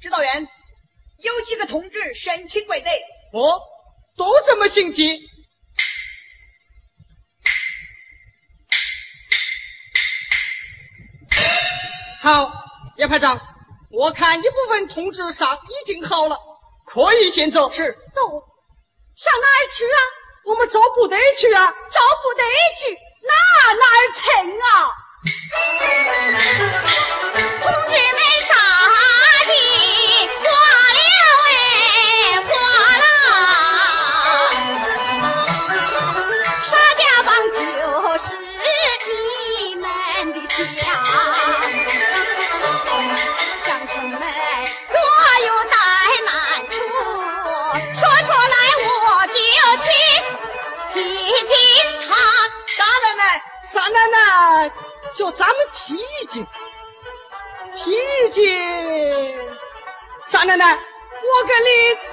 指导员，有几个同志申请归队？哦，都这么心急？好，叶排长，我看一部分同志伤已经好了，可以先走。是，走，上哪儿去啊？我们找部队去啊！找部队去，哪哪儿成啊？乡亲们，若有怠慢处，说出来我就去批评他。傻奶奶，傻奶奶，就咱们提意见，提意见。傻奶奶，我给你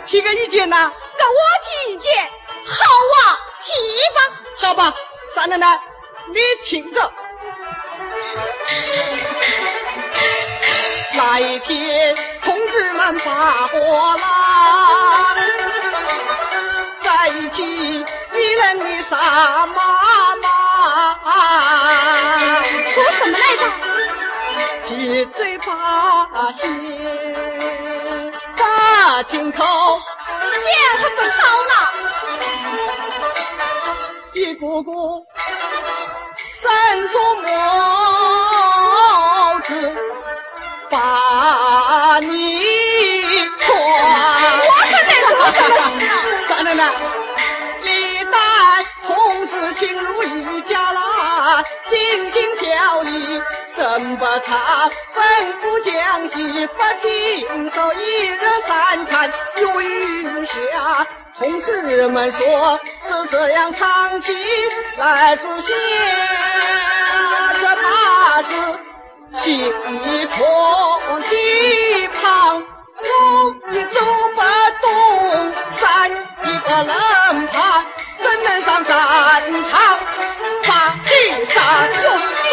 提个意见呐。给我提意见，好啊，提吧。好吧，傻奶奶，你听着。那一天，同志们把火拉，在一起议论的啥妈妈？说什么来着？七嘴八舌把金口，钱可不少呢。一股股伸出拇指把你戳。我可没做什么事啊。傻奶奶，历代同志请入一家啦，精心调理真不差，吩咐将媳妇停手一日三餐有余下。同志们说是这样长期来出现，这怕是心痛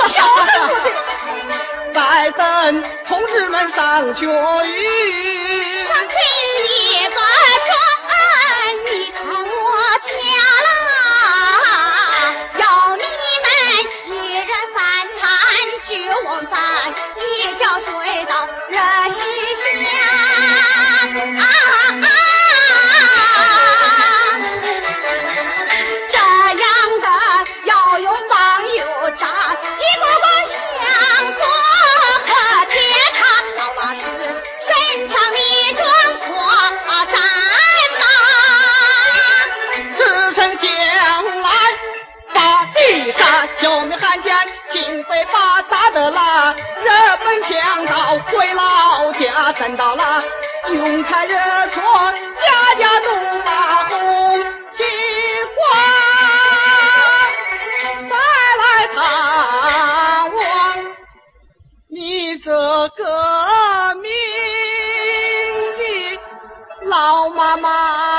瞧他说的，再等同志们上绝育。上去地杀，救命汉奸秦飞把打得啦，日本强盗回老家，等到啦永开热戳，家家怒马红旗花，再来探望你这革命的老妈妈。